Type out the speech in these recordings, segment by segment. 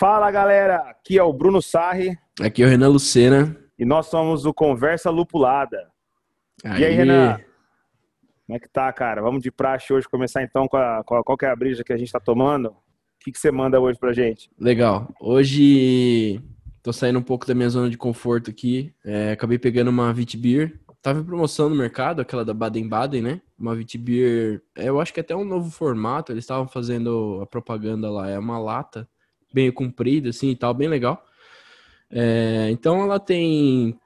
Fala galera, aqui é o Bruno Sarri. Aqui é o Renan Lucena. E nós somos o Conversa Lupulada. Aí. E aí, Renan? Como é que tá, cara? Vamos de praxe hoje começar então com, a, com a, qual é a brisa que a gente tá tomando? O que, que você manda hoje pra gente? Legal. Hoje tô saindo um pouco da minha zona de conforto aqui. É, acabei pegando uma Vitbeer. Tava em promoção no mercado, aquela da Baden-Baden, né? Uma Vitbeer, é, eu acho que até um novo formato. Eles estavam fazendo a propaganda lá. É uma lata bem comprida, assim e tal, bem legal. É, então ela tem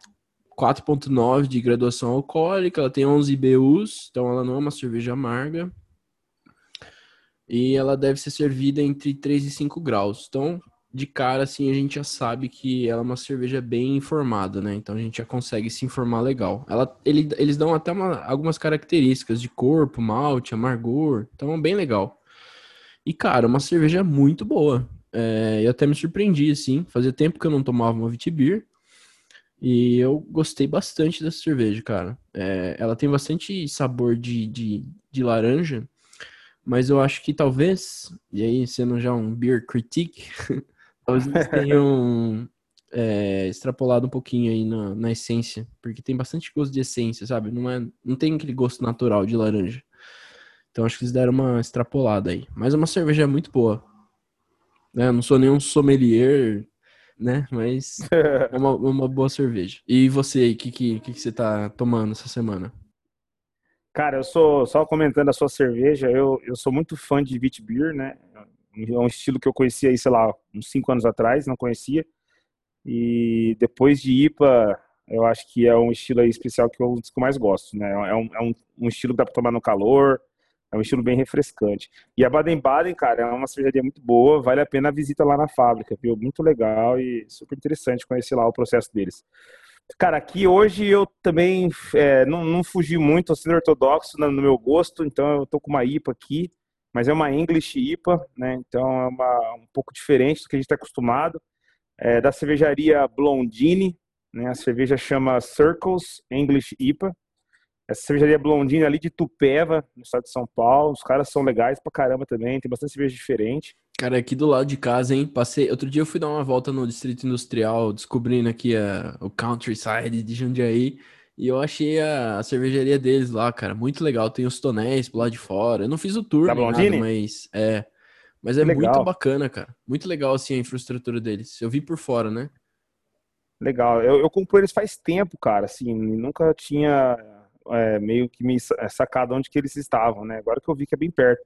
4.9 de graduação alcoólica, ela tem 11 BUs, então ela não é uma cerveja amarga. E ela deve ser servida entre 3 e 5 graus. Então, de cara, assim, a gente já sabe que ela é uma cerveja bem informada, né? Então a gente já consegue se informar legal. Ela, ele, eles dão até uma, algumas características de corpo, malte, amargor. Então é bem legal. E, cara, uma cerveja muito boa. É, eu até me surpreendi, assim. Fazia tempo que eu não tomava uma Vitibir. E eu gostei bastante dessa cerveja, cara. É, ela tem bastante sabor de, de, de, laranja, mas eu acho que talvez, e aí sendo já um beer critique, talvez eles tenham é, extrapolado um pouquinho aí na, na, essência, porque tem bastante gosto de essência, sabe? Não, é, não tem aquele gosto natural de laranja. Então acho que eles deram uma extrapolada aí. Mas é uma cerveja muito boa né? Não sou nenhum sommelier, né? Mas é uma, uma boa cerveja. E você aí, o que, que, que, você tá tomando essa semana? Cara, eu sou, só comentando a sua cerveja, eu, eu sou muito fã de Wheat Beer, né? É um estilo que eu conhecia aí, sei lá, uns cinco anos atrás, não conhecia. E depois de IPA, eu acho que é um estilo aí especial que eu, que eu mais gosto, né? É um, é um, um estilo que dá para tomar no calor, é um estilo bem refrescante. E a Baden-Baden, cara, é uma cervejaria muito boa, vale a pena a visita lá na fábrica, viu? Muito legal e super interessante conhecer lá o processo deles. Cara, aqui hoje eu também é, não, não, fugi muito, ao sendo ortodoxo no, no, meu gosto, então eu tô com uma IPA aqui, mas é uma English IPA, né? Então é uma, um pouco diferente do que a gente está acostumado. É, da cervejaria Blondine, né? A cerveja chama Circles English IPA. Essa cervejaria Blondine ali de Tupéva, no estado de São Paulo. Os caras são legais pra caramba também, tem bastante cerveja diferente. Cara, aqui do lado de casa, hein? Passei. Outro dia eu fui dar uma volta no Distrito Industrial, descobrindo aqui a, o Countryside de Jundiaí. E eu achei a, a, cervejaria deles lá, cara, muito legal. Tem os tonéis pro lado de fora. Eu não fiz o tour, da Blondine? Nada, mas é. Mas é legal. muito bacana, cara. Muito legal, assim, a infraestrutura deles. Eu vi por fora, né? Legal. Eu, eu compro eles faz tempo, cara. Assim, nunca tinha é, meio que me é, sacado onde que eles estavam, né? Agora que eu vi que é bem perto.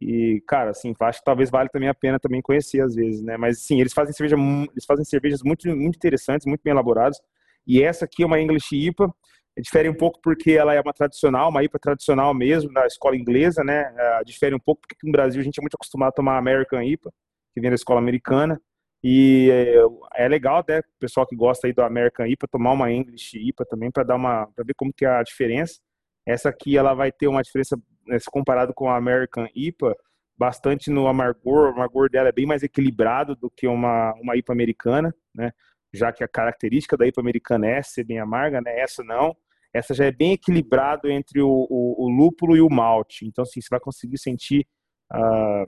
E, cara, assim, acho que talvez vale também a pena também conhecer às vezes, né? Mas, sim, eles fazem cerveja, eles fazem cervejas muito, muito interessantes, muito bem elaboradas. E essa aqui é uma English IPA. Difere um pouco porque ela é uma tradicional, uma IPA tradicional mesmo, da escola inglesa, né? É, difere um pouco porque no Brasil a gente é muito acostumado a tomar American IPA, que vem da escola americana. E é, é legal até o pessoal que gosta aí do American IPA tomar uma English IPA também para dar uma para ver como que é a diferença. Essa aqui ela vai ter uma diferença né, se comparado com a American IPA bastante no amargor, o amargor dela é bem mais equilibrado do que uma uma IPA americana, né? Já que a característica da IPA americana é ser bem amarga, né? Essa não. Essa já é bem equilibrado entre o, o, o lúpulo e o malte. Então, assim, você vai conseguir sentir uh,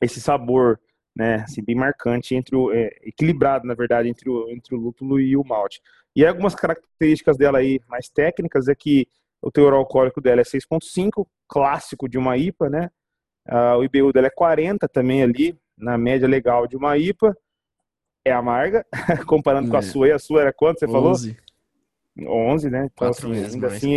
esse sabor né, assim, bem marcante entre o é, equilibrado, na verdade, entre o entre o lúpulo e o malte. E algumas características dela aí mais técnicas é que o teor alcoólico dela é 6.5, clássico de uma IPA, né? Uh, o IBU dela é 40 também ali, na média legal de uma IPA. É amarga, comparando é. com a é. sua. E a sua era quanto, você 11. falou? 11, né? Então, assim, ainda, assim,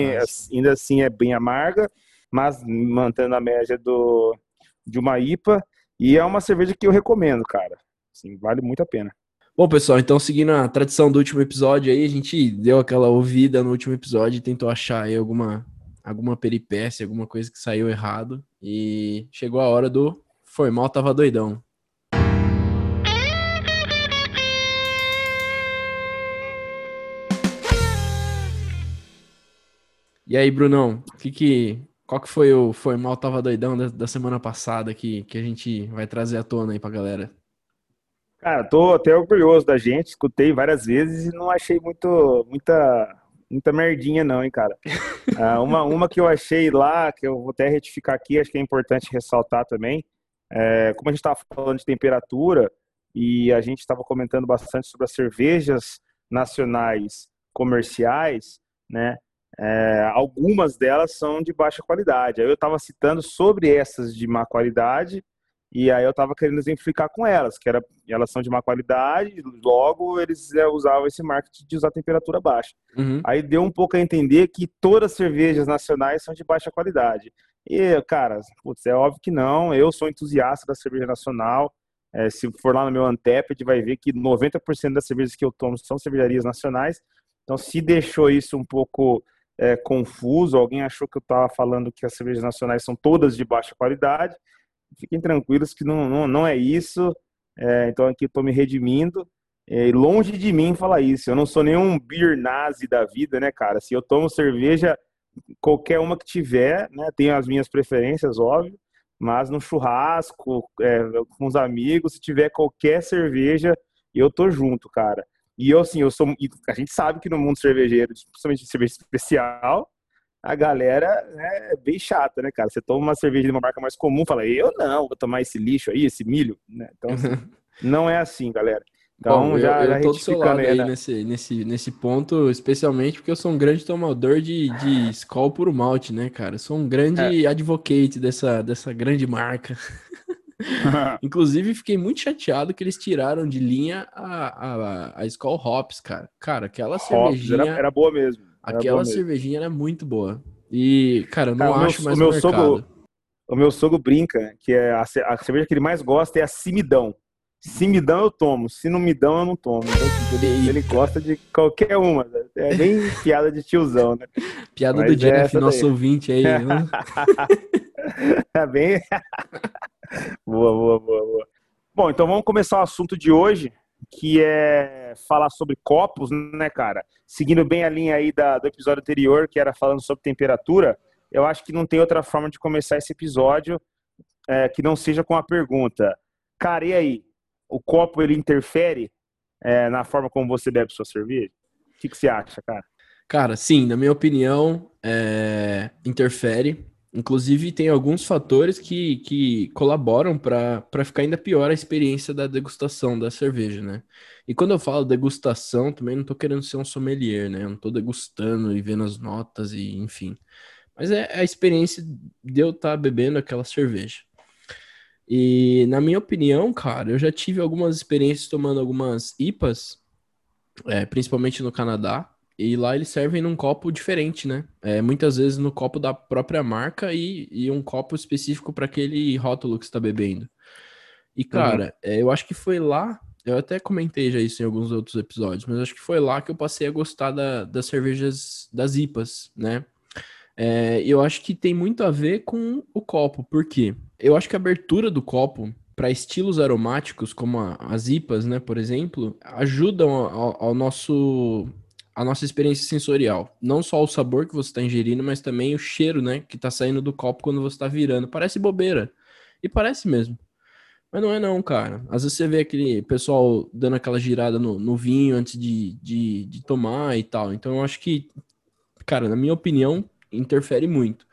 ainda assim é bem amarga, mas mantendo a média do, de uma IPA. E é uma cerveja que eu recomendo, cara. Assim, vale muito a pena. Bom, pessoal, então seguindo a tradição do último episódio aí, a gente deu aquela ouvida no último episódio e tentou achar aí alguma, alguma peripécia, alguma coisa que saiu errado. E chegou a hora do Foi Mal, Tava Doidão. E aí, Brunão, o que, que qual que foi o Foi Mal Tava Doidão da, da, semana passada que, que a gente vai trazer à tona aí pra galera? Cara, tô até orgulhoso da gente, escutei várias vezes e não achei muito, muita, muita merdinha não, hein, cara. Ah, uma, uma que eu achei lá, que eu vou até retificar aqui, acho que é importante ressaltar também, é, como a gente estava falando de temperatura, e a gente estava comentando bastante sobre as cervejas nacionais comerciais, né? É, algumas delas são de baixa qualidade. Aí eu estava citando sobre essas de má qualidade e aí eu estava querendo exemplificar com elas, que era, elas são de má qualidade, logo eles é, usavam esse marketing de usar temperatura baixa. Uhum. Aí deu um pouco a entender que todas as cervejas nacionais são de baixa qualidade. E, cara, putz, é óbvio que não, eu sou entusiasta da cerveja nacional, é, se for lá no meu Antep, vai ver que 90% das cervejas que eu tomo são cervejarias nacionais, então se deixou isso um pouco é, confuso, alguém achou que eu estava falando que as cervejas nacionais são todas de baixa qualidade, fiquem tranquilos que não, não, não é isso. É, então aqui estou me redimindo. É, longe de mim falar isso. Eu não sou nenhum beer nazi da vida, né, cara? Se eu tomo cerveja, qualquer uma que tiver, né? Tenho as minhas preferências, óbvio. Mas no churrasco, é, com os amigos, se tiver qualquer cerveja, eu tô junto, cara. E eu, assim, eu sou. A gente sabe que no mundo cervejeiro, principalmente de cerveja especial, a galera é bem chata, né, cara? Você toma uma cerveja de uma marca mais comum, fala, eu não, vou tomar esse lixo aí, esse milho, né? Então, assim, não é assim, galera. Então, Bom, já, eu, já eu tô do seu lado aí, né? nesse, nesse, nesse ponto, especialmente porque eu sou um grande tomador de, de Skol puro malte, né, cara? Eu sou um grande é. advocate dessa, dessa grande marca. Inclusive, fiquei muito chateado que eles tiraram de linha a, a, a Skol Hops, cara. Cara, aquela Hops cervejinha... Era, era boa mesmo. Aquela cervejinha era muito boa. E, cara, eu não cara, acho meu, mais o meu mercado. Sogro, o meu sogro brinca que é a, a, cerveja que ele mais gosta é a Simidão. Se me dão, eu tomo. Se não me dão, eu não tomo. Então, tipo, ele, ele, gosta de qualquer uma. Né? É bem piada de tiozão, né? Piada Mas do Jeff, é nosso daí. ouvinte aí. Né? é bem. boa, boa, boa, boa. Bom, então vamos começar o assunto de hoje, que é falar sobre copos, né, cara? Seguindo bem a linha aí da, do episódio anterior, que era falando sobre temperatura, eu acho que não tem outra forma de começar esse episódio é, que não seja com a pergunta. Cara, e aí? O copo ele interfere é, na forma como você bebe sua cerveja? O que, que você acha, cara? Cara, sim, na minha opinião, é... interfere. Inclusive, tem alguns fatores que, que colaboram para ficar ainda pior a experiência da degustação da cerveja, né? E quando eu falo degustação, também não estou querendo ser um sommelier, né? Eu não estou degustando e vendo as notas e enfim. Mas é a experiência de eu estar tá bebendo aquela cerveja. E na minha opinião, cara, eu já tive algumas experiências tomando algumas IPAs, é, principalmente no Canadá, e lá eles servem num copo diferente, né? É, muitas vezes no copo da própria marca e, e um copo específico para aquele rótulo que está bebendo. E, uhum. cara, uhum. é, eu acho que foi lá, eu até comentei já isso em alguns outros episódios, mas acho que foi lá que eu passei a gostar da, das cervejas, das IPAs, né? É, eu acho que tem muito a ver com o copo, porque eu acho que a abertura do copo para estilos aromáticos, como a, as IPAs, né, por exemplo, ajudam ao, ao nosso a nossa experiência sensorial. Não só o sabor que você está ingerindo, mas também o cheiro, né? Que está saindo do copo quando você está virando. Parece bobeira. E parece mesmo. Mas não é não, cara. Às vezes você vê aquele pessoal dando aquela girada no, no vinho antes de, de, de tomar e tal. Então eu acho que, cara, na minha opinião, interfere muito.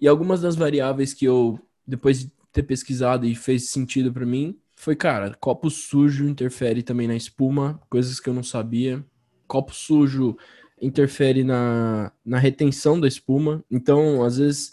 E algumas das variáveis que eu, depois de ter pesquisado e fez sentido para mim, foi, cara, copo sujo interfere também na espuma, coisas que eu não sabia copo sujo interfere na, na retenção da espuma. Então, às vezes,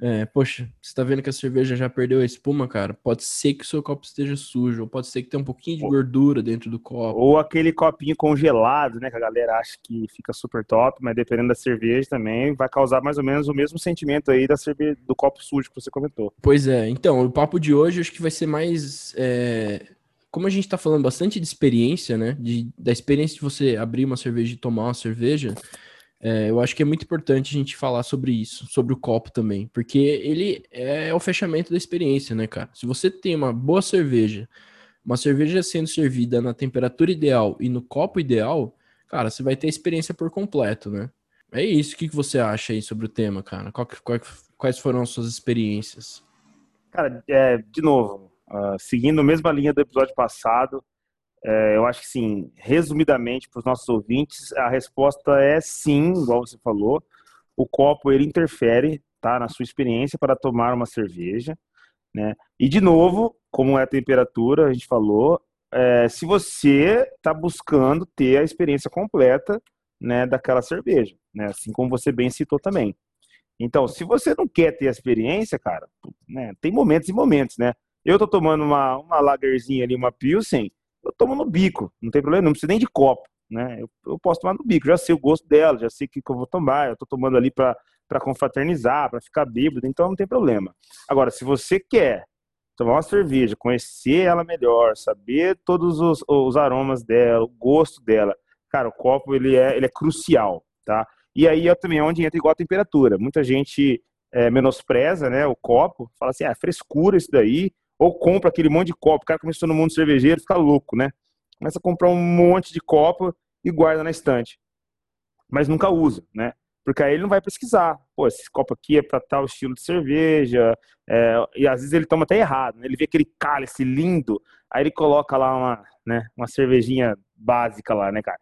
é, poxa, você tá vendo que a cerveja já perdeu a espuma, cara? Pode ser que o seu copo esteja sujo, ou pode ser que tenha um pouquinho de gordura dentro do copo. Ou aquele copinho congelado, né? Que a galera acha que fica super top, mas dependendo da cerveja também, vai causar mais ou menos o mesmo sentimento aí da cerveja, do copo sujo que você comentou. Pois é, então, o papo de hoje acho que vai ser mais. É como a gente está falando bastante de experiência, né? De, da experiência de você abrir uma cerveja e tomar uma cerveja, é, eu acho que é muito importante a gente falar sobre isso, sobre o copo também, porque ele é o fechamento da experiência, né, cara? Se você tem uma boa cerveja, uma cerveja sendo servida na temperatura ideal e no copo ideal, cara, você vai ter a experiência por completo, né? É isso. O que, você acha aí sobre o tema, cara? Qual, qual, quais foram as suas experiências? Cara, é, de novo, Uh, seguindo a mesma linha do episódio passado, é, eu acho que sim, resumidamente para os nossos ouvintes, a resposta é sim, igual você falou. O copo ele interfere, tá, na sua experiência para tomar uma cerveja, né? E de novo, como é a temperatura, a gente falou, é, se você está buscando ter a experiência completa né, daquela cerveja, né, assim como você bem citou também. Então, se você não quer ter a experiência, cara, né, tem momentos e momentos, né? Eu tô tomando uma, uma lagerzinha ali, uma Pilsen, eu tomo no bico, não tem problema, não precisa nem de copo, né? Eu, eu posso tomar no bico, já sei o gosto dela, já sei o que, que eu vou tomar, eu tô tomando ali para confraternizar, para ficar bêbado, então não tem problema. Agora, se você quer tomar uma cerveja, conhecer ela melhor, saber todos os, os aromas dela, o gosto dela, cara, o copo ele é, ele é crucial, tá? E aí é também onde entra igual a temperatura. Muita gente é, menospreza né, o copo, fala assim, ah, frescura isso daí, ou compra aquele monte de copo. O cara começou no mundo cervejeiro, fica louco, né? Começa a comprar um monte de copo e guarda na estante. Mas nunca usa, né? Porque aí ele não vai pesquisar. Pô, esse copo aqui é para tal estilo de cerveja. É, e às vezes ele toma até errado. Né? Ele vê aquele cálice lindo, aí ele coloca lá uma, né, uma cervejinha básica lá, né, cara?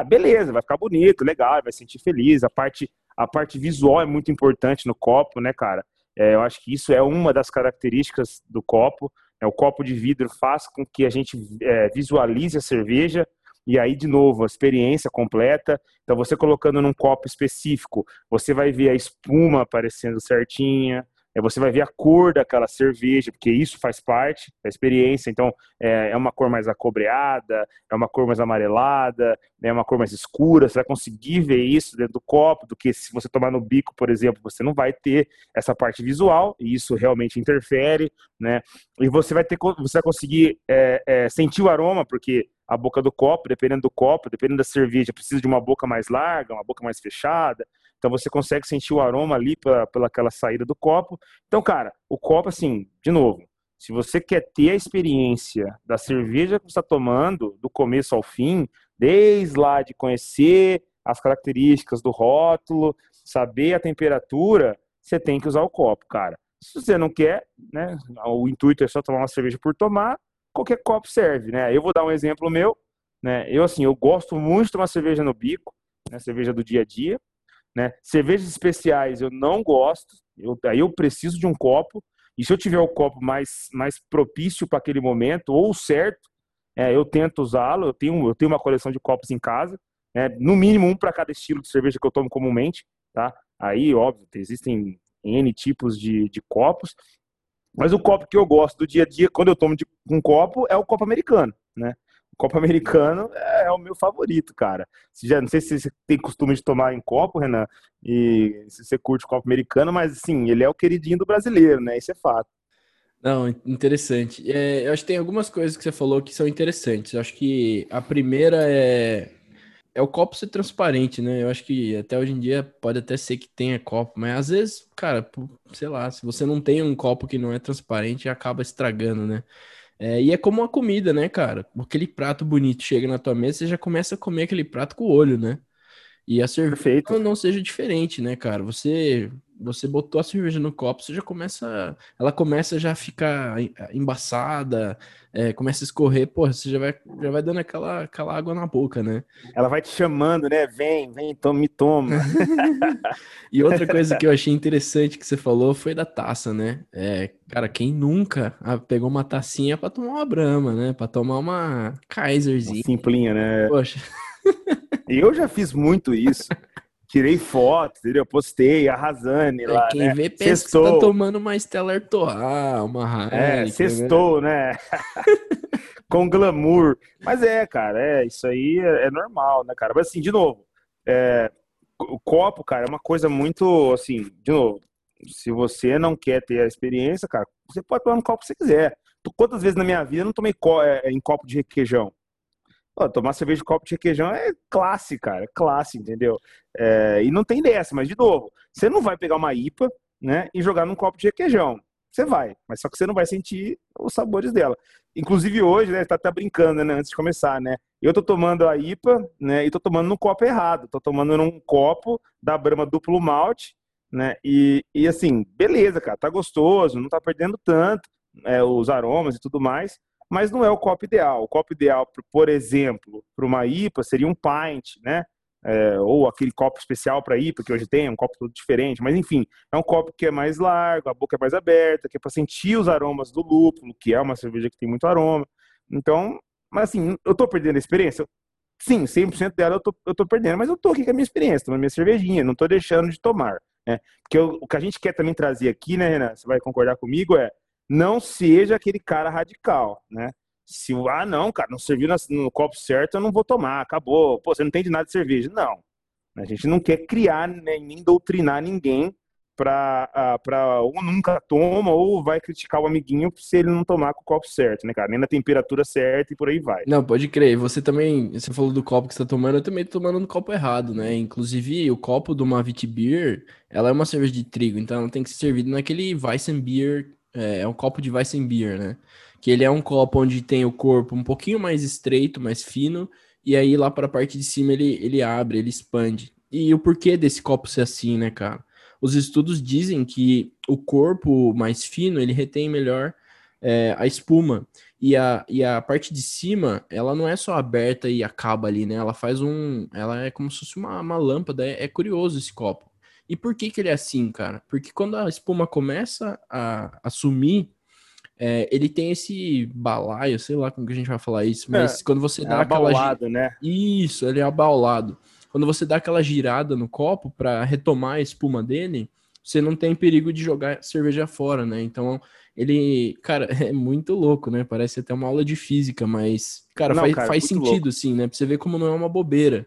ah, beleza, vai ficar bonito, legal, vai sentir feliz. A parte, a parte visual é muito importante no copo, né, cara? É, eu acho que isso é uma das características do copo. É, o copo de vidro faz com que a gente é, visualize a cerveja e aí, de novo, a experiência completa. Então, você colocando num copo específico, você vai ver a espuma aparecendo certinha, você vai ver a cor daquela cerveja, porque isso faz parte da experiência. Então, é, é, uma cor mais acobreada, é uma cor mais amarelada, é uma cor mais escura. Você vai conseguir ver isso dentro do copo, do que se você tomar no bico, por exemplo, você não vai ter essa parte visual, e isso realmente interfere, né? E você vai ter, você vai conseguir é, é, sentir o aroma, porque a boca do copo, dependendo do copo, dependendo da cerveja, precisa de uma boca mais larga, uma boca mais fechada. Então você consegue sentir o aroma ali pela, pela aquela saída do copo. Então, cara, o copo, assim, de novo, se você quer ter a experiência da cerveja que você está tomando, do começo ao fim, desde lá de conhecer as características do rótulo, saber a temperatura, você tem que usar o copo, cara. Se você não quer, né, o intuito é só tomar uma cerveja por tomar, qualquer copo serve, né? Eu vou dar um exemplo meu, né? Eu assim, eu gosto muito de tomar cerveja no bico, né, cerveja do dia a dia. Né? Cervejas especiais eu não gosto, eu, aí eu preciso de um copo, e se eu tiver o copo mais, mais propício para aquele momento, ou certo, é, eu tento usá-lo, eu tenho, eu tenho uma coleção de copos em casa, né? no mínimo um para cada estilo de cerveja que eu tomo comumente, tá? Aí, óbvio, existem N tipos de, de copos, mas o copo que eu gosto do dia a dia, quando eu tomo de, um copo, é o copo americano, né? Copo americano é, o meu favorito, cara. Já, não sei se você tem costume de tomar em copo, Renan, e se você curte copo americano, mas sim, ele é o queridinho do brasileiro, né? Isso é fato. Não, interessante. É, eu acho que tem algumas coisas que você falou que são interessantes. Eu acho que a primeira é, é o copo ser transparente, né? Eu acho que até hoje em dia pode até ser que tenha copo, mas às vezes, cara, sei lá, se você não tem um copo que não é transparente, acaba estragando, né? É, e é como uma comida, né, cara? Aquele prato bonito chega na tua mesa, você já começa a comer aquele prato com o olho, né? E a cerveja não seja diferente, né, cara? Você você botou a cerveja no copo, você já começa, ela começa já a ficar embaçada, é, começa a escorrer, pô, você já vai, já vai dando aquela, aquela água na boca, né? Ela vai te chamando, né? Vem, vem, toma, me toma. e outra coisa que eu achei interessante que você falou foi da taça, né? É, cara, quem nunca ah, pegou uma tacinha para tomar uma brama, né? Para tomar uma Kaiserzinha. Simplinha, né? Poxa. Eu já fiz muito isso tirei foto, entendeu? Postei, arrasando é, lá, Quem né? vê pensa sextou. que tá tomando uma Stella Artois, uma Heineken, É, sextou, né? né? Com glamour. Mas é, cara, é, isso aí é, é normal, né, cara? Mas assim, de novo, é, o copo, cara, é uma coisa muito, assim, de novo, se você não quer ter a experiência, cara, você pode tomar no copo que você quiser. Quantas vezes na minha vida eu não tomei co é, em copo de requeijão? Pô, tomar cerveja de copo de requeijão é classe, cara. É classe, entendeu? É, e não tem dessa, mas de novo, você não vai pegar uma IPA, né, e jogar num copo de requeijão. Você vai, mas só que você não vai sentir os sabores dela. Inclusive hoje, né, tá até brincando, né, antes de começar, né? Eu tô tomando a IPA, né, e tô tomando num copo errado. Tô tomando num copo da Brahma duplo malte, né? E, e assim, beleza, cara, tá gostoso, não tá perdendo tanto é, os aromas e tudo mais mas não é o copo ideal. O copo ideal, por exemplo, para uma IPA seria um pint, né? É, ou aquele copo especial para IPA que hoje tem, um copo todo diferente, mas enfim, é um copo que é mais largo, a boca é mais aberta, que é para sentir os aromas do lúpulo, que é uma cerveja que tem muito aroma. Então, Mas assim, eu tô perdendo a experiência? Sim, 100% dela eu tô, eu tô perdendo, mas eu tô aqui com a minha experiência, tomando minha cervejinha, não tô deixando de tomar. Né? Porque o que a gente quer também trazer aqui, né, Renan, você vai concordar comigo, é não seja aquele cara radical, né? Se, ah, não, cara, não serviu no, copo certo, eu não vou tomar, acabou. Pô, você não entende nada de cerveja. Não. A gente não quer criar nem doutrinar ninguém para ou nunca toma ou vai criticar o amiguinho se ele não tomar com o copo certo, né, cara? Nem na temperatura certa e por aí vai. Não, pode crer. Você também, você falou do copo que você tá tomando, eu também tô tomando no copo errado, né? Inclusive, o copo do Mavit Beer, ela é uma cerveja de trigo, então ela tem que ser servida naquele Weissen Beer, é, é um copo de Weissen Beer, né? Que ele é um copo onde tem o corpo um pouquinho mais estreito, mais fino, e aí lá para a parte de cima ele, ele abre, ele expande. E o porquê desse copo ser assim, né, cara? Os estudos dizem que o corpo mais fino ele retém melhor é, a espuma. E a, e a parte de cima, ela não é só aberta e acaba ali, né? Ela faz um. Ela é como se fosse uma, uma lâmpada. É, é curioso esse copo. E por que, que ele é assim, cara? Porque quando a espuma começa a, a sumir, é, ele tem esse balaio, sei lá como que a gente vai falar isso, mas é, quando você dá é aquela. né? Isso, ele é abaulado quando você dá aquela girada no copo para retomar a espuma dele, você não tem perigo de jogar cerveja fora, né? Então, ele, cara, é muito louco, né? Parece até uma aula de física, mas, cara, não, faz, cara, faz sentido, louco. sim, né? Pra você ver como não é uma bobeira.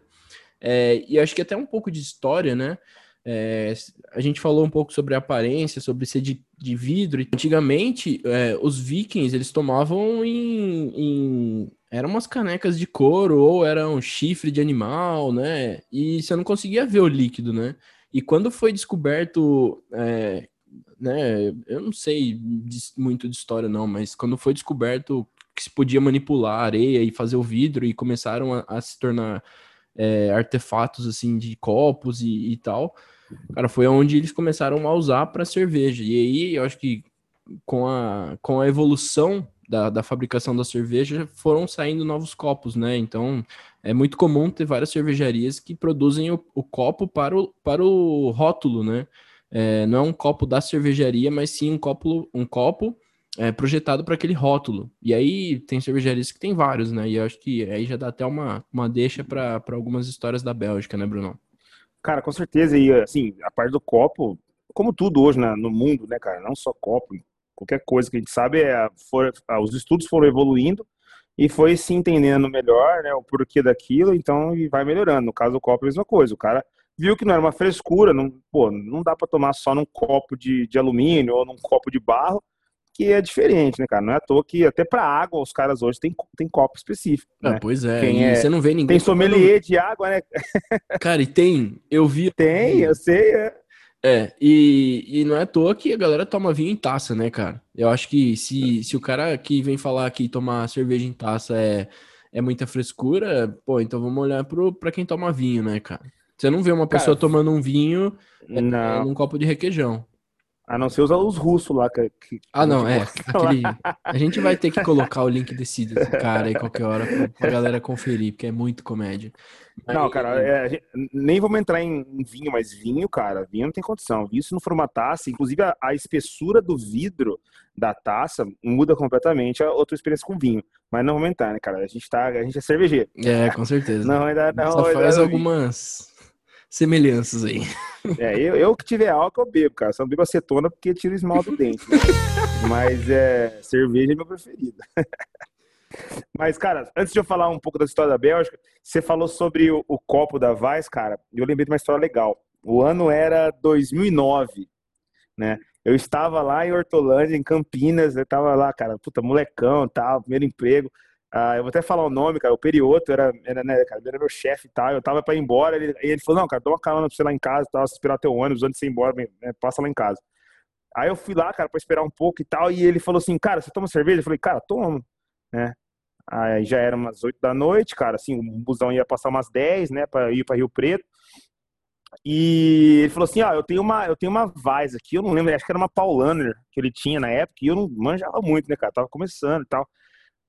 É, e acho que até um pouco de história, né? É, a gente falou um pouco sobre aparência, sobre ser de, de vidro. Antigamente, é, os vikings, eles tomavam em, em eram umas canecas de couro ou era um chifre de animal, né? E você não conseguia ver o líquido, né? E quando foi descoberto, é, né? Eu não sei muito de história não, mas quando foi descoberto que se podia manipular a areia e fazer o vidro e começaram a, a se tornar é, artefatos assim de copos e, e, tal, cara, foi onde eles começaram a usar para cerveja. E aí eu acho que com a, com a evolução da, da fabricação da cerveja foram saindo novos copos, né? Então é muito comum ter várias cervejarias que produzem o, o copo para o, para o rótulo, né? É, não é um copo da cervejaria, mas sim um copo, um copo é, projetado para aquele rótulo. E aí tem cervejarias que tem vários, né? E eu acho que aí já dá até uma, uma deixa para algumas histórias da Bélgica, né, Bruno? Cara, com certeza. E assim, a parte do copo, como tudo hoje no mundo, né, cara? Não só copo, qualquer coisa que a gente sabe é for, ah, os estudos foram evoluindo e foi se entendendo melhor, né, o porquê daquilo, então e vai melhorando. No caso do copo a mesma coisa. O cara viu que não era uma frescura, não, pô, não dá para tomar só num copo de, de alumínio ou num copo de barro, que é diferente, né, cara? Não é à toa que até para água os caras hoje tem, tem copo específico. Ah, né? pois é, Quem é, você não vê ninguém. Tem sommelier de água, né? Cara, e tem, eu vi. Tem, eu sei. É. É, e, e não é à toa que a galera toma vinho em taça, né, cara? Eu acho que se, se o cara que vem falar que tomar cerveja em taça é, é muita frescura, pô, então vamos olhar pro, pra quem toma vinho, né, cara? Você não vê uma pessoa cara, tomando um vinho é, é, num copo de requeijão. A não ser os, os russos lá. Que, que ah, não, é. Aquele... A gente vai ter que colocar o link desse, desse cara aí qualquer hora pra, pra galera conferir, porque é muito comédia. Não, cara, é, gente, nem vamos entrar em, em, vinho, mas vinho, cara, vinho não tem condição. Vinho, se não for uma taça, inclusive a, a, espessura do vidro da taça muda completamente a outra experiência com vinho. Mas não vamos entrar, né, cara? A gente, tá, a gente é cervejeiro. É, com certeza. Não, ainda não. Só faz algumas semelhanças aí. É, eu, eu que tiver álcool, eu bebo, cara. Só não bebo acetona porque tira o esmalte do dente. Né? Mas é, cerveja é meu preferido. Mas, cara, antes de eu falar um pouco da história da Bélgica, você falou sobre o, o copo da Vaz, cara. Eu lembrei de uma história legal. O ano era 2009, né? Eu estava lá em Hortolândia, em Campinas, eu tava lá, cara, puta, molecão, tal, primeiro emprego. Ah, eu vou até falar o nome, cara. O Perioto era, era, né, cara, era meu chefe e tal. Eu tava pra ir embora. Ele, ele falou: Não, cara, dá uma carona pra você lá em casa, você esperar teu ônibus antes de você ir embora, né, passa lá em casa. Aí eu fui lá, cara, pra esperar um pouco e tal. E ele falou assim: Cara, você toma cerveja? Eu falei: Cara, tomo, né? Aí já era umas 8 da noite, cara. Assim, o busão ia passar umas 10, né, pra ir pra Rio Preto. E ele falou assim: Ah, eu tenho uma, eu tenho uma Vaz aqui. Eu não lembro, acho que era uma Paulaner que ele tinha na época. E eu não manjava muito, né, cara? Tava começando e tal.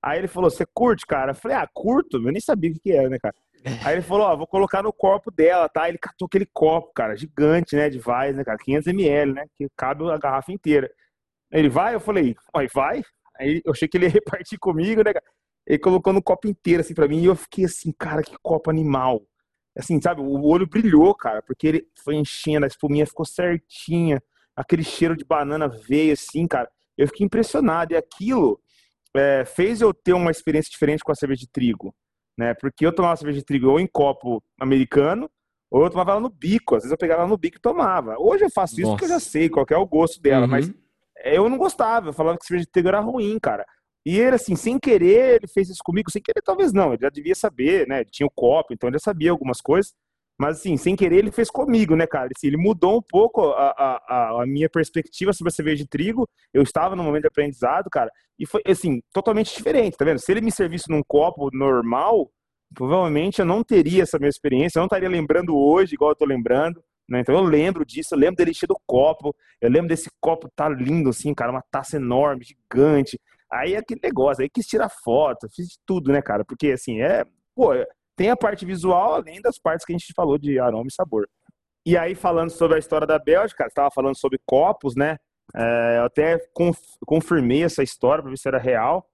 Aí ele falou: Você curte, cara? Eu falei: Ah, curto. Eu nem sabia o que, que era, né, cara? Aí ele falou: Ó, vou colocar no corpo dela, tá? Ele catou aquele copo, cara, gigante, né, de Vaz, né, cara? 500 ml, né? Que cabe a garrafa inteira. Ele vai? Eu falei: Vai, vai. Aí eu achei que ele ia repartir comigo, né, cara? Ele colocou no copo inteiro, assim, pra mim, e eu fiquei assim, cara, que copo animal. Assim, sabe, o olho brilhou, cara, porque ele foi enchendo, a espuminha ficou certinha, aquele cheiro de banana veio, assim, cara. Eu fiquei impressionado, e aquilo é, fez eu ter uma experiência diferente com a cerveja de trigo, né? Porque eu tomava cerveja de trigo ou em copo americano, ou eu tomava ela no bico. Às vezes eu pegava ela no bico e tomava. Hoje eu faço isso Nossa. porque eu já sei qual é o gosto dela, uhum. mas eu não gostava. Eu falava que cerveja de trigo era ruim, cara. E ele, assim, sem querer, ele fez isso comigo. Sem querer, talvez não. Ele já devia saber, né? Ele tinha o copo, então ele já sabia algumas coisas. Mas, assim, sem querer, ele fez comigo, né, cara? Assim, ele mudou um pouco a, a, a minha perspectiva sobre a cerveja de trigo. Eu estava no momento de aprendizado, cara, e foi, assim, totalmente diferente, tá vendo? Se ele me servisse num copo normal, provavelmente eu não teria essa minha experiência, eu não estaria lembrando hoje, igual eu tô lembrando. Né? Então eu lembro disso, eu lembro dele encher do copo, eu lembro desse copo tá lindo assim, cara, uma taça enorme, gigante. Aí aquele negócio, aí quis tirar foto, fiz de tudo, né, cara? Porque assim, é, pô, tem a parte visual, além das partes que a gente falou de aroma e sabor. E aí, falando sobre a história da Bélgica, estava falando sobre copos, né? É, eu até confirmei essa história para ver se era real.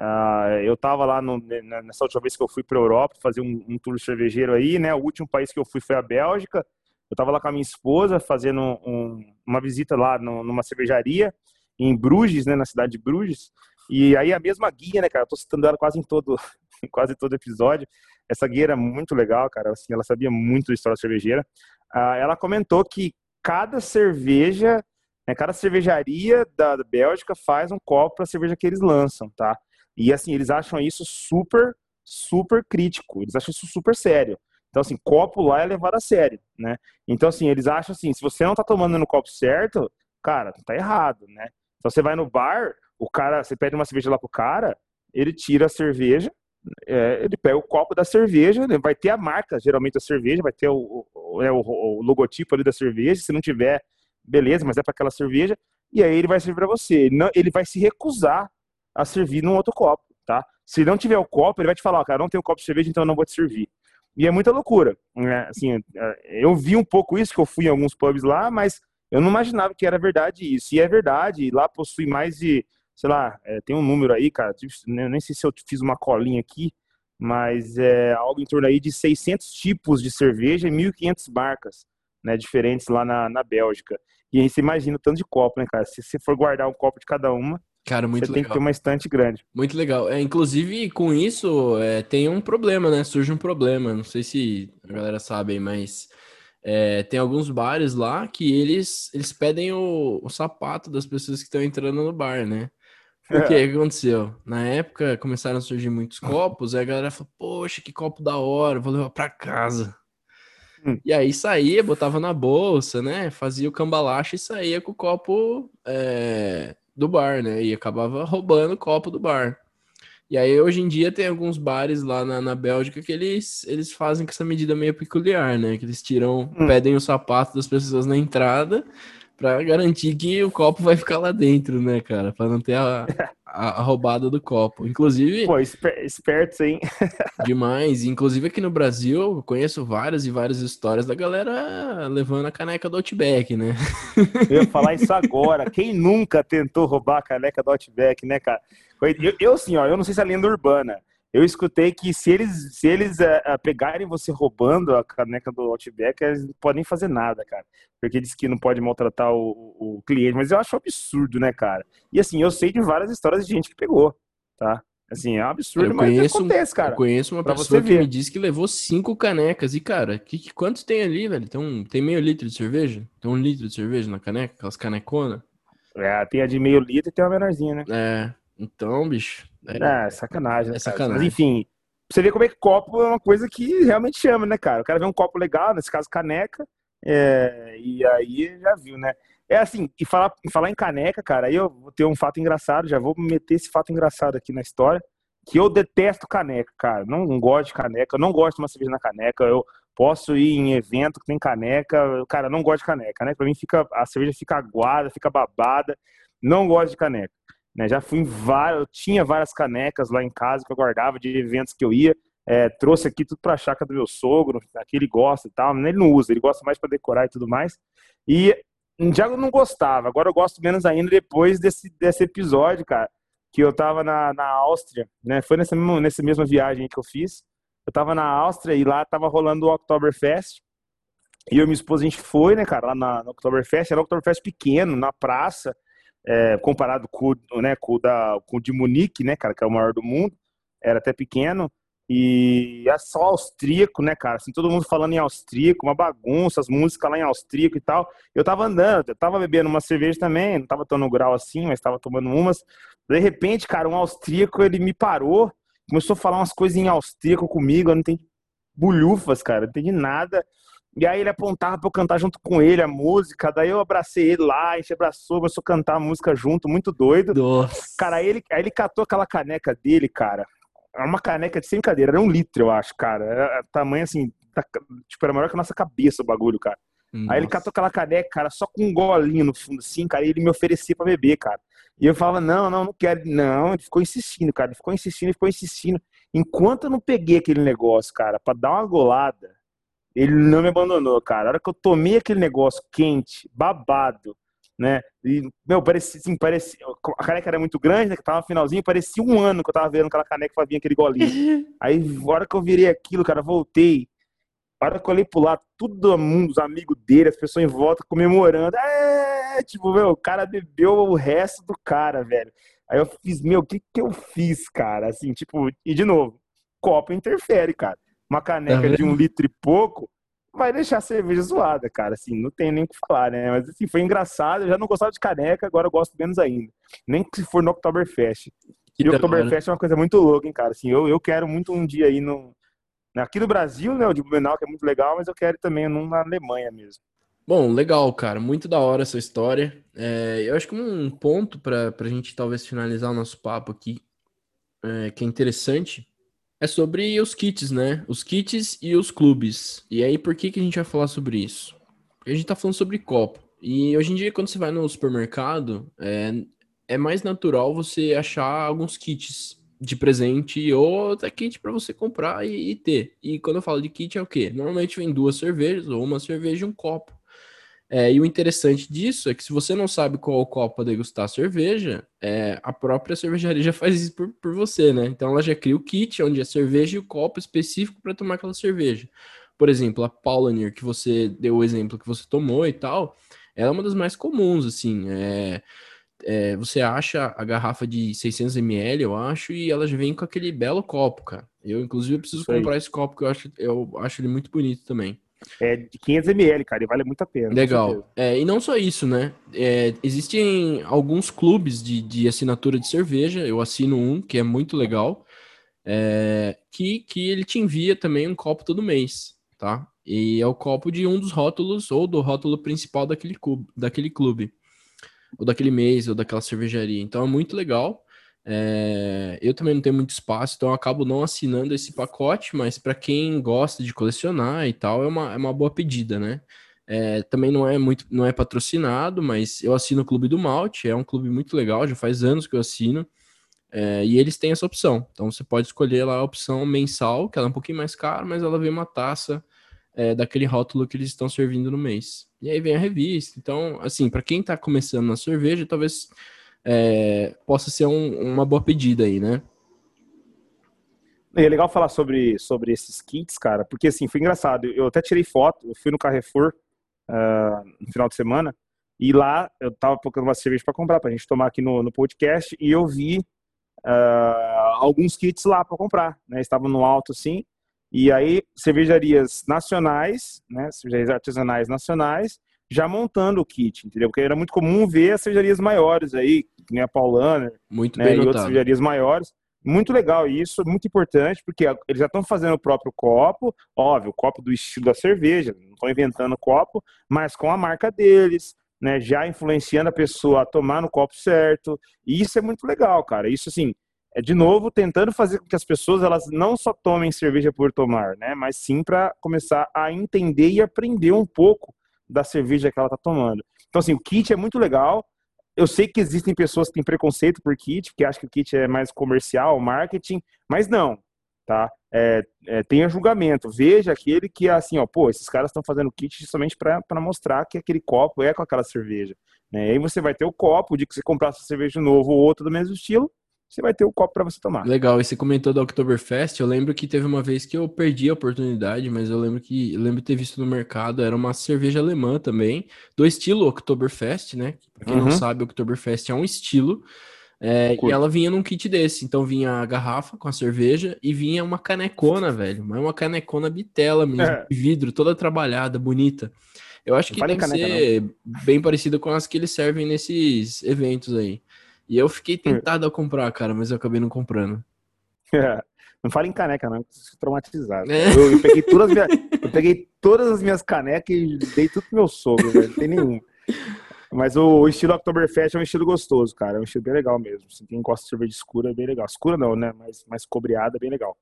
Uh, eu estava lá no, nessa última vez que eu fui para a Europa fazer um, um, tour cervejeiro aí, né? O último país que eu fui foi a Bélgica. Eu estava lá com a minha esposa fazendo um, uma visita lá no, numa cervejaria em Bruges, né? Na cidade de Bruges. E aí a mesma guia, né, cara? Eu tô citando ela quase em todo, quase todo episódio. Essa guia era muito legal, cara. Assim, ela sabia muito da história cervejeira. Uh, ela comentou que cada cerveja, né, cada cervejaria da, da Bélgica faz um copo para a cerveja que eles lançam, tá? E assim, eles acham isso super, super crítico. Eles acham isso super sério. Então, assim, copo lá é levado a sério, né? Então, assim, eles acham assim, se você não tá tomando no copo certo, cara, tá errado, né? Então, você vai no bar, o cara, você pede uma cerveja lá pro cara, ele tira a cerveja, é, ele pega o copo da cerveja, né, vai ter a marca, geralmente, da cerveja, vai ter o, o, é, o, o logotipo ali da cerveja, se não tiver, beleza, mas é para aquela cerveja, e aí ele vai servir para você. Ele, não, ele vai se recusar a servir num outro copo, tá? Se não tiver o copo, ele vai te falar, ó, cara, não tem um copo de cerveja, então eu não vou te servir. E é muita loucura, né? Assim, é, eu vi um pouco isso, que eu fui em alguns pubs lá, mas eu não imaginava que era verdade isso. E é verdade, lá possui mais de sei lá, é, tem um número aí, cara, eu nem sei se eu fiz uma colinha aqui, mas é algo em torno aí de 600 tipos de cerveja e 1.500 marcas, né, diferentes lá na, na Bélgica. E aí você imagina o tanto de copo, né, cara? Se você for guardar um copo de cada uma, Cara, muito você legal. tem que ter uma estante grande. Muito legal. É, inclusive, com isso, é, tem um problema, né? Surge um problema. Não sei se a galera sabe, mas é, tem alguns bares lá que eles, eles pedem o, o sapato das pessoas que estão entrando no bar, né? O que, aconteceu? Na época começaram a surgir muitos copos, aí a galera falou, poxa, que copo da hora, vou levar pra casa. Hum. E aí saía, botava na bolsa, né? Fazia o cambalacho e saía com o copo é, do bar, né? E acabava roubando o copo do bar. E aí hoje em dia tem alguns bares lá na, na Bélgica que eles, eles fazem com essa medida meio peculiar, né? Que eles tiram, hum. pedem o sapato das pessoas na entrada para garantir que o copo vai ficar lá dentro, né, cara? Para não ter a, a, a, roubada do copo. Inclusive. Pô, esper, espertos, hein? demais. Inclusive aqui no Brasil, eu conheço várias e várias histórias da galera levando a caneca do Outback, né? Eu ia falar isso agora. Quem nunca tentou roubar a caneca do Outback, né, cara? Eu, eu assim, ó, eu não sei se é lenda urbana eu escutei que se eles, se eles uh, pegarem você roubando a caneca do Outback, eles não podem fazer nada, cara. Porque diz que não pode maltratar o, o, cliente. Mas eu acho absurdo, né, cara? E assim, eu sei de várias histórias de gente que pegou, tá? Assim, é um absurdo, mas acontece, cara. Eu conheço uma pessoa que me disse que levou cinco canecas. E, cara, que, que, quantos tem ali, velho? Tem, um, tem meio litro de cerveja? Tem um litro de cerveja na caneca? Aquelas caneconas? É, tem a de meio litro e tem uma menorzinha, né? É, então, bicho. É, é sacanagem. Né, é sacanagem. Mas, enfim, você vê como é que copo é uma coisa que realmente chama, né, cara? O cara vê um copo legal, nesse caso caneca, é, e aí já viu, né? É assim, e falar, falar em caneca, cara, aí eu vou ter um fato engraçado, já vou meter esse fato engraçado aqui na história, que eu detesto caneca, cara. Não, não gosto de caneca, eu não gosto de uma cerveja na caneca, eu posso ir em evento que tem caneca, cara, não gosto de caneca, né? Pra mim fica, a cerveja fica aguada, fica babada, não gosto de caneca. Né? Já fui em várias, eu tinha várias canecas lá em casa que eu guardava de eventos que eu ia. É, trouxe aqui tudo para a chácara do meu sogro, aqui ele gosta e tal, ele não usa, ele gosta mais para decorar e tudo mais. E já não gostava, agora eu gosto menos ainda depois desse, desse episódio, cara. que eu tava na, na Áustria, né? Foi nessa, mesma- nessa mesma viagem que eu fiz. Eu tava na Áustria e lá tava rolando o Oktoberfest. E eu e minha esposa, a gente foi, né, cara, lá na, no Oktoberfest. Era um Oktoberfest pequeno, na praça, é, comparado com, né, com, da, com o de Munique, né, cara, que é o maior do mundo. Era até pequeno. E é só austríaco, né, cara? Assim, todo mundo falando em austríaco, uma bagunça, as músicas lá em austríaco e tal. Eu tava andando, eu tava bebendo uma cerveja também, não tava no grau assim, mas tava tomando umas. De repente, cara, um austríaco, ele me parou, começou a falar umas coisas em austríaco comigo, eu não entendi bulhufas, cara, não entendi nada. E aí ele apontava pra eu cantar junto com ele a música, daí eu abracei ele lá, a gente abraçou, começou a cantar a música junto, muito doido. Nossa. Cara, aí ele, aí ele catou aquela caneca dele, cara. Era uma caneca de sem cadeira, era um litro, eu acho, cara. Era tamanho assim, tá- tipo, era maior que a nossa cabeça o bagulho, cara. Aí ele Nossa. catou aquela caneca, cara, só com um golinho no fundo, assim, cara, e ele me oferecia pra beber, cara. E eu falava, não, não, não quero. Não, ele ficou insistindo, cara. Ele ficou insistindo, ele ficou insistindo. Enquanto eu não peguei aquele negócio, cara, pra dar uma golada, ele não me abandonou, cara. A hora que eu tomei aquele negócio quente, babado, né? E, meu, parecia, assim, parecia. A caneca era muito grande, né? Que tava no finalzinho, parecia um ano que eu tava vendo aquela caneca que vinha aquele golinho. Aí, a hora que eu virei aquilo, cara, voltei. A hora que eu olhei pro lado, todo mundo, os amigos dele, as pessoas em volta comemorando. É, tipo, meu, o cara bebeu o resto do cara, velho. Aí eu fiz, meu, o que que eu fiz, cara? Assim, tipo, e de novo, copo interfere, cara. Uma caneca de um litro e pouco vai deixar a cerveja zoada, cara. Assim, não tem nem o que falar, né? Mas assim, foi engraçado. Eu já não gostava de caneca, agora eu gosto menos ainda. Nem que se for no Oktoberfest. E o. Oktoberfest é uma coisa muito louca, hein, cara. Assim, eu, eu quero muito um dia aí no. Aqui no Brasil, né, o de Blumenau, que é muito legal, mas eu quero também num na Alemanha mesmo. Bom, legal, cara. Muito da hora essa história. É, eu acho que um ponto para a gente talvez finalizar o nosso papo aqui, é, que é interessante, é sobre os kits, né? Os kits e os clubes. E aí, por que, que a gente vai falar sobre isso? Porque a gente tá falando sobre copo. E hoje em dia, quando você vai no supermercado, é, é mais natural você achar alguns kits de presente ou até kit para você comprar e, e ter. E quando eu falo de kit é o quê? Normalmente vem duas cervejas ou uma cerveja e um copo. É, e o interessante disso é que se você não sabe qual copo para degustar a cerveja, é, a própria cervejaria já faz isso por, por você, né? Então ela já cria o kit, onde é a cerveja e o copo específico para tomar aquela cerveja. Por exemplo, a Paulaner, que você deu o exemplo que você tomou e tal, ela é uma das mais comuns, assim. É, é, você acha a garrafa de 600 ml, eu acho, e ela já vem com aquele belo copo, cara. Eu, inclusive, preciso comprar esse copo, que eu acho, eu acho ele muito bonito também. É de 500 ml, cara, e vale muito a pena. Legal. É, e não só isso, né? É, existem alguns clubes de, de assinatura de cerveja, eu assino um, que é muito legal, é, que, que ele te envia também um copo todo mês, tá? E é o copo de um dos rótulos, ou do rótulo principal daquele clube, daquele clube, ou daquele mês, ou daquela cervejaria. Então é muito legal. É, eu também não tenho muito espaço, então eu acabo não assinando esse pacote, mas para quem gosta de colecionar e tal, é uma, é uma boa pedida, né? É, também não é muito, não é patrocinado, mas eu assino o Clube do Malte, é um clube muito legal, já faz anos que eu assino, é, e eles têm essa opção. Então você pode escolher lá a opção mensal, que ela é um pouquinho mais cara, mas ela vem uma taça é, daquele rótulo que eles estão servindo no mês. E aí vem a revista. Então, assim, para quem tá começando na cerveja, talvez é, possa ser um- uma boa pedida aí, né? É legal falar sobre, sobre esses kits, cara, porque assim, foi engraçado. Eu até tirei foto, eu fui no Carrefour ah, no final de semana, e lá eu tava procurando uma cerveja para comprar, pra gente tomar aqui no, no podcast, e eu vi ah, alguns kits lá para comprar, né? Estavam no alto assim, e aí cervejarias nacionais, né? Cervejarias artesanais nacionais, já montando o kit, entendeu? Porque era muito comum ver as cervejarias maiores aí, que nem a Paulaner, Muito né, bem e outras notado. cervejarias maiores. Muito legal isso, muito importante, porque eles já estão fazendo o próprio copo, óbvio, o copo do estilo da cerveja, não estão inventando copo, mas com a marca deles, né, já influenciando a pessoa a tomar no copo certo. E isso é muito legal, cara. Isso assim, é de novo tentando fazer com que as pessoas elas não só tomem cerveja por tomar, né, mas sim para começar a entender e aprender um pouco da cerveja que ela está tomando. Então assim, o kit é muito legal. Eu sei que existem pessoas que têm preconceito por kit, porque acham que o kit é mais comercial, marketing, mas não, tá? É, é, tenha julgamento. Veja aquele que é assim, ó, pô, esses caras estão fazendo kit somente para mostrar que aquele copo é com aquela cerveja. Né? E aí você vai ter o copo de que você comprar sua cerveja novo ou outra do mesmo estilo, você vai ter o copo para você tomar. Legal, e você comentou da Oktoberfest, eu lembro que teve uma vez que eu perdi a oportunidade, mas eu lembro que eu lembro de ter visto no mercado, era uma cerveja alemã também, do estilo Oktoberfest, né? Pra quem uhum. não sabe, Oktoberfest é um estilo, é, e ela vinha num kit desse, então vinha a garrafa com a cerveja e vinha uma canecona, velho, mas uma canecona bitela mesmo, é. de vidro, toda trabalhada, bonita. Eu acho que deve caneca, ser não. bem parecida com as que eles servem nesses eventos aí. E eu fiquei hum. tentado a comprar, cara, mas eu acabei não comprando. Não fala em caneca, não, traumatizado. É. Eu, eu, peguei todas as minhas, eu peguei todas as minhas canecas e dei tudo pro meu sogro, velho. Não tem nenhum. Mas o, o, estilo Oktoberfest é um estilo gostoso, cara. É um estilo bem legal mesmo. Assim, quem gosta de cerveja escura é bem legal. Escura não, né? Mas mais cobreada é bem legal.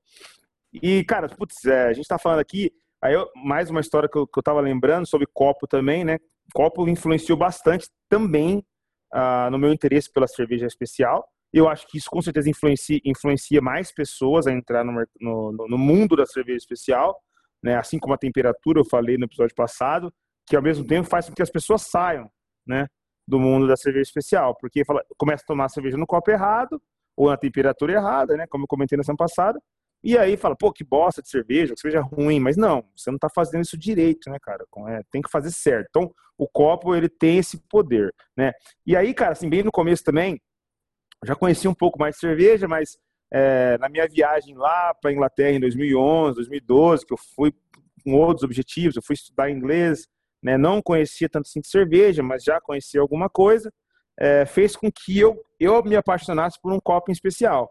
E, cara, putz, é, a gente tá falando aqui. Aí eu, mais uma história que eu, que eu tava lembrando sobre copo também, né? Copo influenciou bastante também uh, no meu interesse pela cerveja especial. Eu acho que isso com certeza influencia, influencia mais pessoas a entrar no, no, no, mundo da cerveja especial, né? assim como a temperatura, eu falei no episódio passado, que ao mesmo tempo faz com que as pessoas saiam né, do mundo da cerveja especial, porque fala, começa a tomar cerveja no copo errado, ou na temperatura errada, né, como eu comentei na semana passada, e aí fala, pô, que bosta de cerveja, que cerveja ruim, mas não, você não está fazendo isso direito, né, cara? É, tem que fazer certo. Então, o copo, ele tem esse poder, né? E aí, cara, assim, bem no começo também, já conheci um pouco mais de cerveja, mas é, na minha viagem lá para Inglaterra em 2011, 2012, que eu fui com outros objetivos, eu fui estudar inglês, né? Não conhecia tanto assim de cerveja, mas já conhecia alguma coisa, é, fez com que eu, eu me apaixonasse por um copo em especial.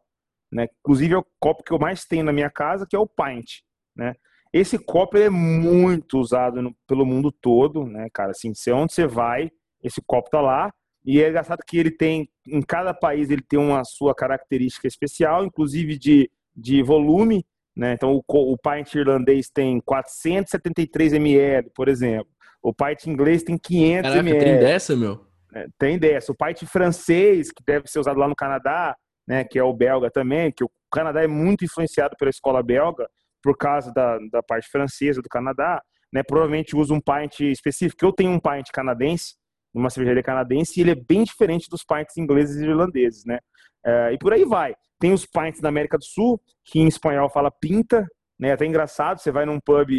Né? Inclusive é o copo que eu mais tenho na minha casa, que é o pint, né? Esse copo é muito usado no, pelo mundo todo, né, cara? Assim, se onde você vai, esse copo tá lá. E é engraçado que ele tem, em cada país, ele tem uma sua característica especial, inclusive de, de volume, né? Então, o, o pint irlandês tem 473 ml, por exemplo. O pint inglês tem 500 Caraca, ml. tem dessa, meu? É, tem dessa. O pint francês, que deve ser usado lá no Canadá, né, que é o belga também, que o Canadá é muito influenciado pela escola belga por causa da, da parte francesa do Canadá, né, provavelmente usa um pint específico. Eu tenho um pint canadense, uma cervejaria canadense, e ele é bem diferente dos pints ingleses e irlandeses, né? É, e por aí vai. Tem os pints da América do Sul, que em espanhol fala pinta, né? Até engraçado, você vai num pub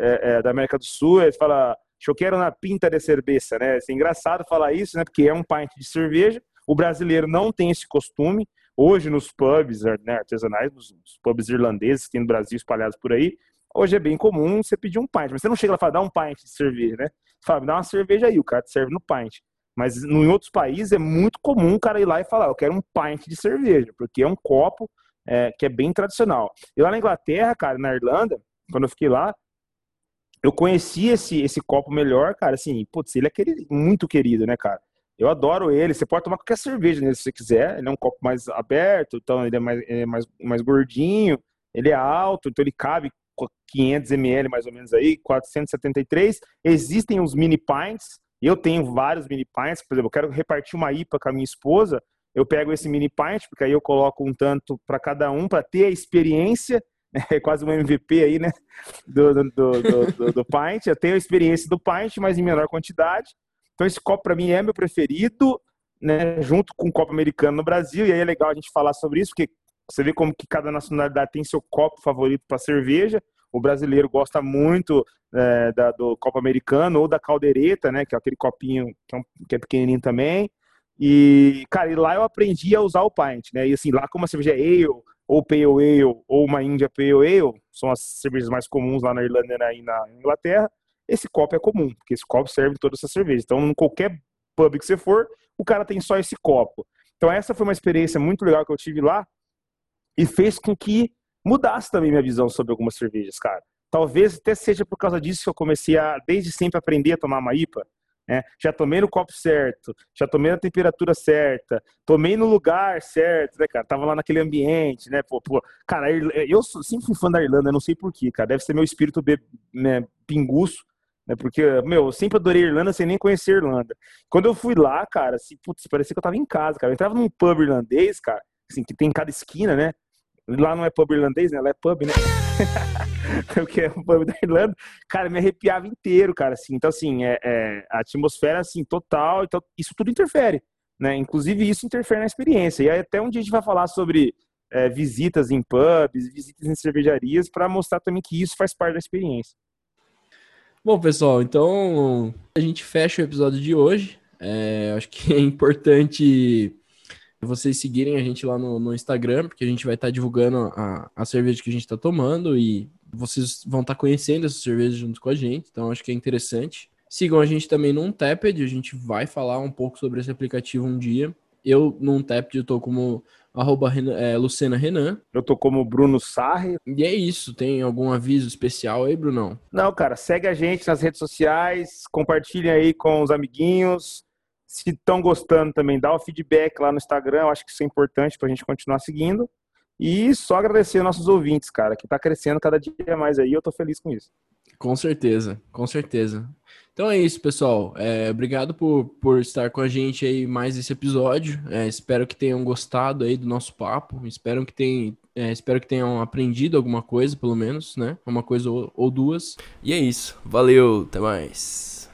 é, é, da América do Sul, eles falam, eu quero na pinta de cerveja, né? É engraçado falar isso, né? Porque é um pint de cerveja. O brasileiro não tem esse costume. Hoje, nos pubs né, artesanais, nos, pubs irlandeses que tem no Brasil espalhados por aí, hoje é bem comum você pedir um pint. Mas você não chega lá e fala, dá um pint de cerveja, né? Fala, dá uma cerveja aí, o cara te serve no pint. Mas em outros países é muito comum o cara ir lá e falar, eu quero um pint de cerveja, porque é um copo é, que é bem tradicional. E lá na Inglaterra, cara, na Irlanda, quando eu fiquei lá, eu conheci esse, esse copo melhor, cara, assim, putz, ele é querido, muito querido, né, cara? Eu adoro ele. Você pode tomar qualquer cerveja nele se você quiser. Ele é um copo mais aberto, então ele é mais, ele é mais, mais gordinho. Ele é alto, então ele cabe 500 ml mais ou menos aí, 473. Existem os mini pints. Eu tenho vários mini pints. Por exemplo, eu quero repartir uma IPA com a minha esposa. Eu pego esse mini pint, porque aí eu coloco um tanto para cada um, para ter a experiência é quase um MVP aí, né? Do, do, do, do, do pint. Eu tenho a experiência do pint, mas em menor quantidade. Então esse copo para mim é meu preferido, né, junto com o copo americano no Brasil, e aí é legal a gente falar sobre isso, porque você vê como que cada nacionalidade tem seu copo favorito para cerveja. O brasileiro gosta muito é, da, do copo americano ou da caldeireta, né, que é aquele copinho que é, um, que é pequenininho também. E, cara, e lá eu aprendi a usar o pint, né? E assim, lá como a cerveja é ale, ou pale ale, ou uma India pale ale, são as cervejas mais comuns lá na Irlanda e na Inglaterra, esse copo é comum, porque esse copo serve toda essa cerveja. Então, em qualquer pub que você for, o cara tem só esse copo. Então, essa foi uma experiência muito legal que eu tive lá e fez com que mudasse também minha visão sobre algumas cervejas, cara. Talvez até seja por causa disso que eu comecei a, desde sempre, aprender a tomar uma IPA. Né? Já tomei no copo certo, já tomei na temperatura certa, tomei no lugar certo, né, cara? Tava lá naquele ambiente, né? Pô, pô. Cara, eu sempre fui fã da Irlanda, não sei porquê, cara. Deve ser meu espírito né, pinguço né? Porque, meu, eu sempre adorei Irlanda sem nem conhecer Irlanda. Quando eu fui lá, cara, assim, putz, parecia que eu tava em casa, cara. Eu entrava num pub irlandês, cara, assim, que tem em cada esquina, né? Lá não é pub irlandês, né? Lá é pub, né? Porque é um pub da Irlanda. Cara, me arrepiava inteiro, cara, assim. Então, assim, é, é, a atmosfera, assim, total. Então, isso tudo interfere. né? Inclusive isso interfere na experiência. E aí até um dia a gente vai falar sobre é, visitas em pubs, visitas em cervejarias, para mostrar também que isso faz parte da experiência. Bom, pessoal, então a gente fecha o episódio de hoje. É, acho que é importante vocês seguirem a gente lá no, no Instagram, porque a gente vai estar tá divulgando a, a cerveja que a gente está tomando e vocês vão estar tá conhecendo essa cerveja junto com a gente, então acho que é interessante. Sigam a gente também no Untapped, a gente vai falar um pouco sobre esse aplicativo um dia. Eu, no Untapped, eu tô como arroba é, Lucena Renan. Eu tô como Bruno Sarri. E é isso, tem algum aviso especial aí, Brunão? Não, cara, segue a gente nas redes sociais, compartilhem aí com os amiguinhos. Se estão gostando também, dá o feedback lá no Instagram, eu acho que isso é importante pra gente continuar seguindo. E só agradecer aos nossos ouvintes, cara, que tá crescendo cada dia mais aí, eu tô feliz com isso. Com certeza, com certeza. Então é isso, pessoal. É, obrigado por, por estar com a gente aí mais esse episódio. É, espero que tenham gostado aí do nosso papo. Espero que, tenham, é, espero que tenham aprendido alguma coisa, pelo menos, né? Uma coisa ou, ou duas. E é isso. Valeu, até mais.